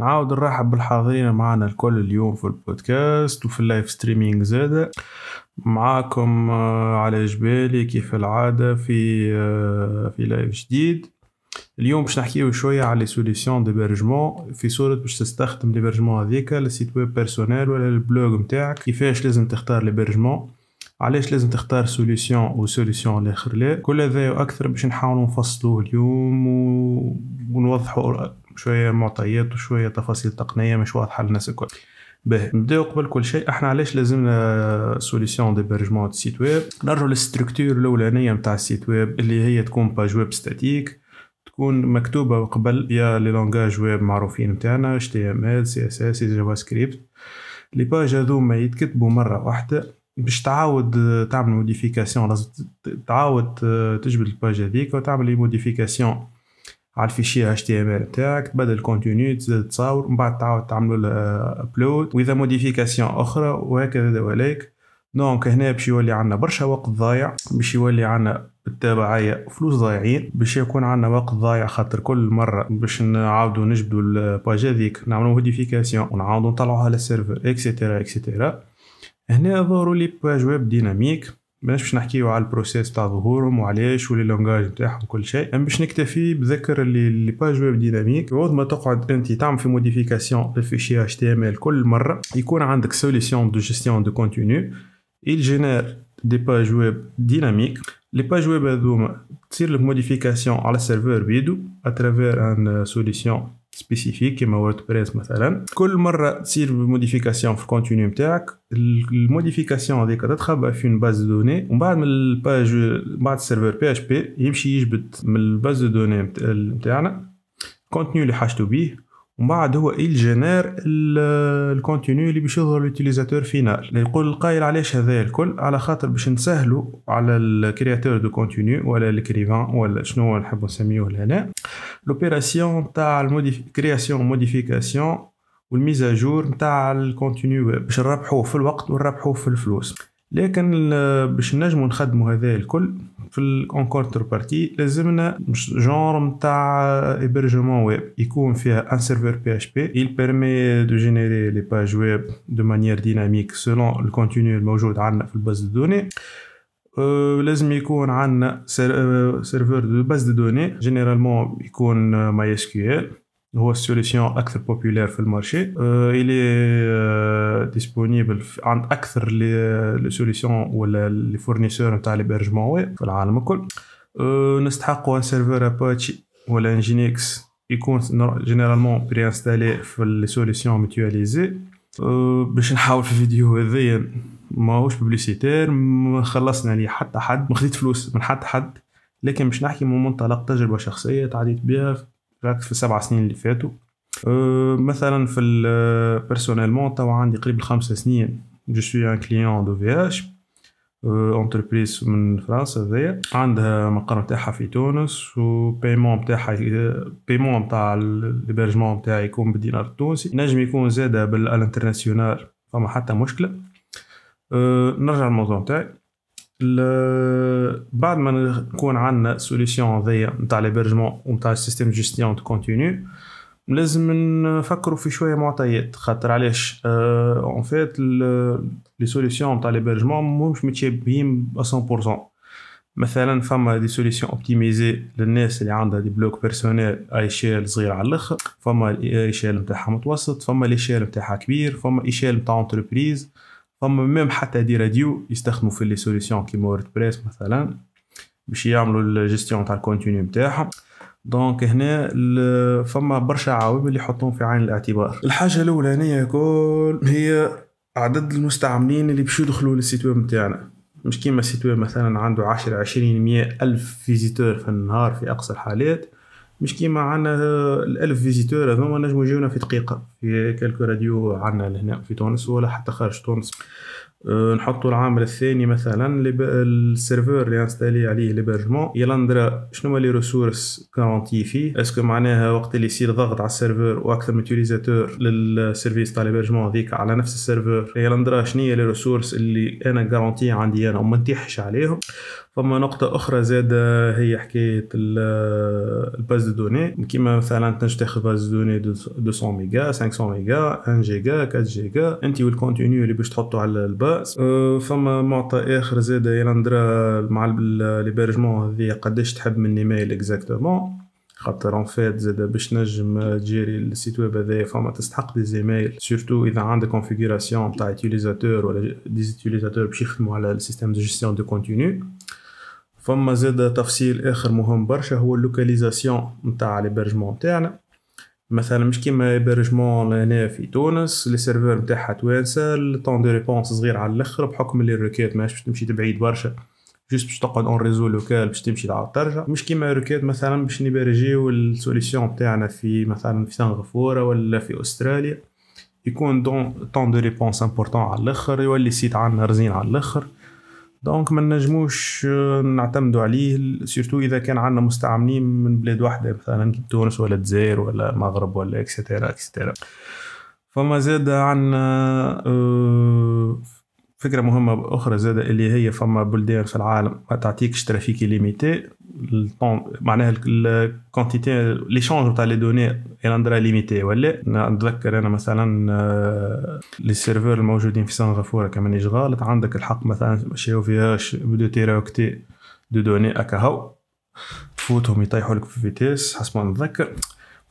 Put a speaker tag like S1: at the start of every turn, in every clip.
S1: نعاود نرحب بالحاضرين معنا الكل اليوم في البودكاست وفي ال live streaming زادة. معاكم آه، على جبالي كيف العادة في آه، في live جديد. اليوم باش نحكيو شوية على les solutions d'hébergement في صورة باش تستخدم l'hébergement هذيكا لل site web personnel ولا ال blog نتاعك كيفاش لازم تختار l'hébergement علاش لازم تختار solution و solution الآخر لا؟ كل هذا وأكثر باش نحاولوا نفصلوه اليوم. ونوضحوا شوية معطيات وشوية تفاصيل تقنية مش واضحة للناس الكل. باهي. نبداو قبل كل شيء إحنا علاش لازمنا solution d'hébergement site web نرجعوا لل structure الأولانية نتاع ال site web اللي هي تكون page web statique تكون مكتوبة قبل يا les langages web معروفين نتاعنا اتش تي ام ال سي اس اس جافا سكريبت لي باج هذوما يتكتبوا مرة واحدة باش تعاود تعمل modification لازم تعاود تجبد ال page هذيك وتعمل les modifications على ال fichier HTML تاعك تبدل ال contenu تزيد تصاور ومن بعد تعاود تعمل له upload وإذا modification أخرى وهكذا وليك donc هنا باش يولي عندنا برشا وقت ضايع باش يولي عندنا بالتبعية فلوس ضايعين باش يكون عندنا وقت ضايع خاطر كل مرة باش نعاودو نجبدو الباج هذيك نعملو موديفيكاسيون ونعاودو نطلعوها للسيرفر اكسيتيرا اكسيتيرا هنا ظهروا les pages web dynamiques ماناش باش نحكيو على ال process تاع ظهورهم وعلاش و les langages نتاعهم كل شيء ام باش نكتفي بذكر اللي les pages web dynamiques عوض ما تقعد انت تعمل في modification لل fichier HTML كل مره يكون عندك solution de gestion de contenu il génère des pages web dynamiques les pages web هذوما تصير لك modification على ال serveur بيدو à travers une solution spécifique كيما WordPress مثلا. كل مرة تصير modification في ال contenu نتاعك ال modification هذيك تتخبى في une base de données ومن بعد من ال page بعد ال serveur PHP يمشي يجبد من ال base de données نتاعنا ال contenu اللي حاجته بيه. ومن بعد هو il génère ال contenu اللي باش يظهر l'utilisateur final يقول القايل علاش هذا؟ الكل على خاطر باش نسهلوا على ال créateur de contenu ولا l'écrivain ولا شنو نحبوا نسميوه لهنا. l'opération تاع création modification والميزاجور نتاع الكونتينيو باش نربحوه في الوقت ونربحوه في الفلوس. لكن باش نجمو نخدمو هذا الكل في en contrepartie لازمنا genre نتاع hébergement web يكون فيها un serveur PHP il permet de générer les pages web de manière dynamique selon le الموجود عندنا في ال base de données لازم يكون عندنا serveur de base de données généralement يكون MySQL هو ال solution أكثر populaire في ال marché. الي disponible عند أكثر les solutions ولا les fournisseurs نتاع l'hébergement web في العالم الكل. نستحقوا un serveur Apache ولا Nginx يكون généralement préinstallé في les solutions mutualisées باش نحاول في الفيديو هذايا ماهوش publicitaire ما خلصنا لي حتى حد ما خديت فلوس من حتى حد لكن باش نحكي من منطلق تجربة شخصية تعديت بها. في السبع سنين اللي فاتوا. أه مثلا في personnellement توا عندي قريب الخمس سنين. je suis un client de في اش entreprise من فرنسا هذيا عندها مقر نتاعها في تونس و paiement نتاعها paiement نتاع ال hébergement نتاعي يكون بالدينار التونسي. نجم يكون زاده بال international فما حتى مشكلة. أه نرجع للموضوع نتاعي بعد ما نكون عندنا solution هذيا نتاع l'hébergement ونتاع ال système gestion contenu لازم نفكروا في شوية معطيات. خاطر علاش؟ en fait les solutions نتاع l'hébergement مش متشابهين 100% مثلا فما des solutions optimisées للناس اللي عندها des blogs personnels échelle صغير على الأخر فما échelle نتاعها متوسط فما échelle نتاعها كبير فما échelle نتاع entreprise فما même حتى des radios يستخدموا في les solutions كيما WordPress مثلا باش يعملوا ال gestion تاع ال contenu نتاعهم donc هنا فما برشا عوامل يحطون في عين الاعتبار. الحاجة الأولانية كل هي عدد المستعملين اللي باش يدخلوا لل site web نتاعنا مش كيما ال site web مثلا عنده 10 20 100 ألف visiteurs في النهار في أقصى الحالات. مش كيما عنا الألف visiteurs هذوما نجمو يجيونا في دقيقة في quelques radios عنا هنا في تونس ولا حتى خارج تونس. أه نحطوا العامل الثاني مثلا ال serveur اللي installé عليه l'hébergement. يلندرا شنو les ressources garanties فيه. est-ce que معناها وقت اللي يصير ضغط على ال serveur وأكثر من utilisateur لل service تاع l'hébergement هذيك على نفس ال serveur؟ يلندرا شنو هي les ressources اللي أنا garanties عندي أنا وما نتيحش عليهم. فما نقطة أخرى زادة هي حكاية ال base de données. كيما مثلا تنجم تاخذ base de données 200 ميجا 500 ميجا 1 جيجا 4 جيجا أنت وال contenu اللي باش تحطو على ال base. أه، فما معطى آخر زادة يلندرا مع ال hébergement هذيا قداش تحب من إيميل exactement. خاطر en fait زاد باش نجم تجيري ال site web هذايا. فما تستحق des e-mails surtout إذا عندك configuration تاع utilisateur ولا des utilisateurs باش يخدموا على ال système de gestion de contenu. فما زاد تفصيل آخر مهم برشا هو ال localisation نتاع l'hébergement تاعنا مثلا مش كيما hébergement هنا في تونس les serveurs نتاعها توانسة ال temps de réponse صغير على الأخر بحكم اللي ال requête ماهيش باش تمشي بعيد برشا. juste باش تقعد en réseau local باش تمشي تعاود ترجع. مش كيما requête مثلا باش نبرجيو ال solution تاعنا في مثلا في سنغافورة ولا في أستراليا. يكون دون temps de réponse important على الأخر يولي ال site عندنا رزين على الأخر. donc ما نجموش نعتمدوا عليه surtout إذا كان عندنا مستعملين من بلاد واحدة مثلا تونس ولا الجزائر ولا المغرب ولا et cetera et cetera فما زاد عندنا فكرة مهمة أخرى زادة اللي هي فما بلدان في العالم ما تعطيكش trafic illimité معناها ال quantité l'échange تاع les données اندرا illimité ولا؟ نتذكر أنا مثلا آه، les serveurs الموجودين في سنغافورة كما مانيش غلط عندك الحق مثلا مشاو فيهاش ب deux téraoctets de données اكا هاو تفوتهم يطيحوا لك في vitesse حسب ما نتذكر.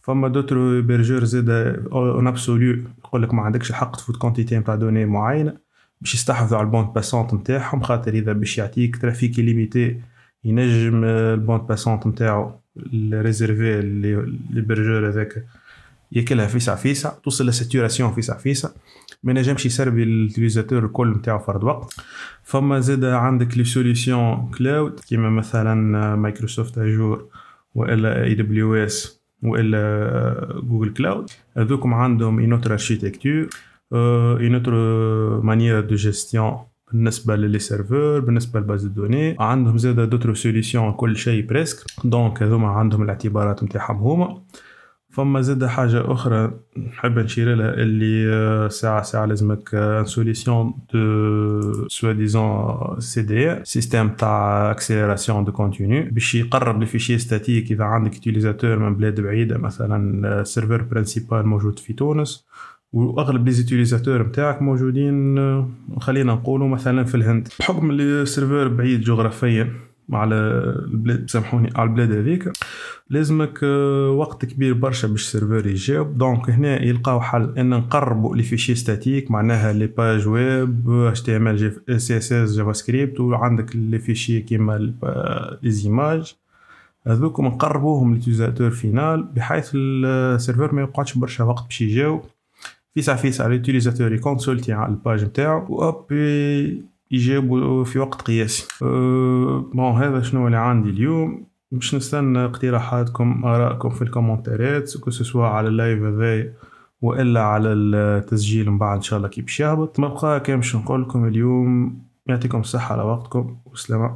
S1: فما d'autres hébergeurs زاد en absolu يقول لك ما عندكش الحق تفوت quantité نتاع données معينة. باش يستحوذوا على ال bande passante نتاعهم خاطر إذا باش يعطيك trafic illimité ينجم ال bande passante نتاعو ال réservée ل l'hébergeur هذاك ياكلها فيسع فيسع توصل ل saturation فيسع فيسع ما نجمش يسربي ال utilisateurs الكل نتاعو فرد وقت. فما زاد عندك les solutions cloud كيما مثلا Microsoft Azure وإلا AWS وإلا Google Cloud هذوكم عندهم une autre architecture une autre manière de gestion بالنسبة ل les serveurs بالنسبة ل base de données عندهم زاده d'autres solutions كل شيء presque donc هذوما عندهم الاعتبارات نتاعهم هما فما زاده حاجة أخرى نحب نشير لها اللي ساعة ساعة لازمك une solution de soit disons CDN système تاع accélération de contenu باش يقرب les fichiers statiques إذا عندك utilisateur من بلاد بعيدة مثلا ال serveur principal موجود في تونس وأغلب les utilisateurs نتاعك موجودين خلينا نقولوا مثلا في الهند. بحكم اللي ال serveur بعيد جغرافيا على البلاد سامحوني على البلاد هذيك لازمك وقت كبير برشا باش ال serveur يجاوب donc هنا يلقاو حل إن نقربوا les fichiers statiques معناها لي باج ويب إتش تي إم إل سي إس إس جافا سكريبت وعندك les fichiers كيما les images هذوك نقربوهم لل utilisateur final بحيث ال serveur ما يقعدش برشا وقت باش يجاوب. فيسع فيسع ال utilisateur يconsulti على ال page نتاعو واب يجاوبوا في وقت قياسي أه bon هذا شنو اللي عندي اليوم باش نستنى اقتراحاتكم ارائكم في ال commentaires كو على ال live هذايا والا على التسجيل من بعد ان شاء الله كي باش يهبط ما بقى كان باش نقول لكم اليوم يعطيكم الصحه على وقتكم وسلامه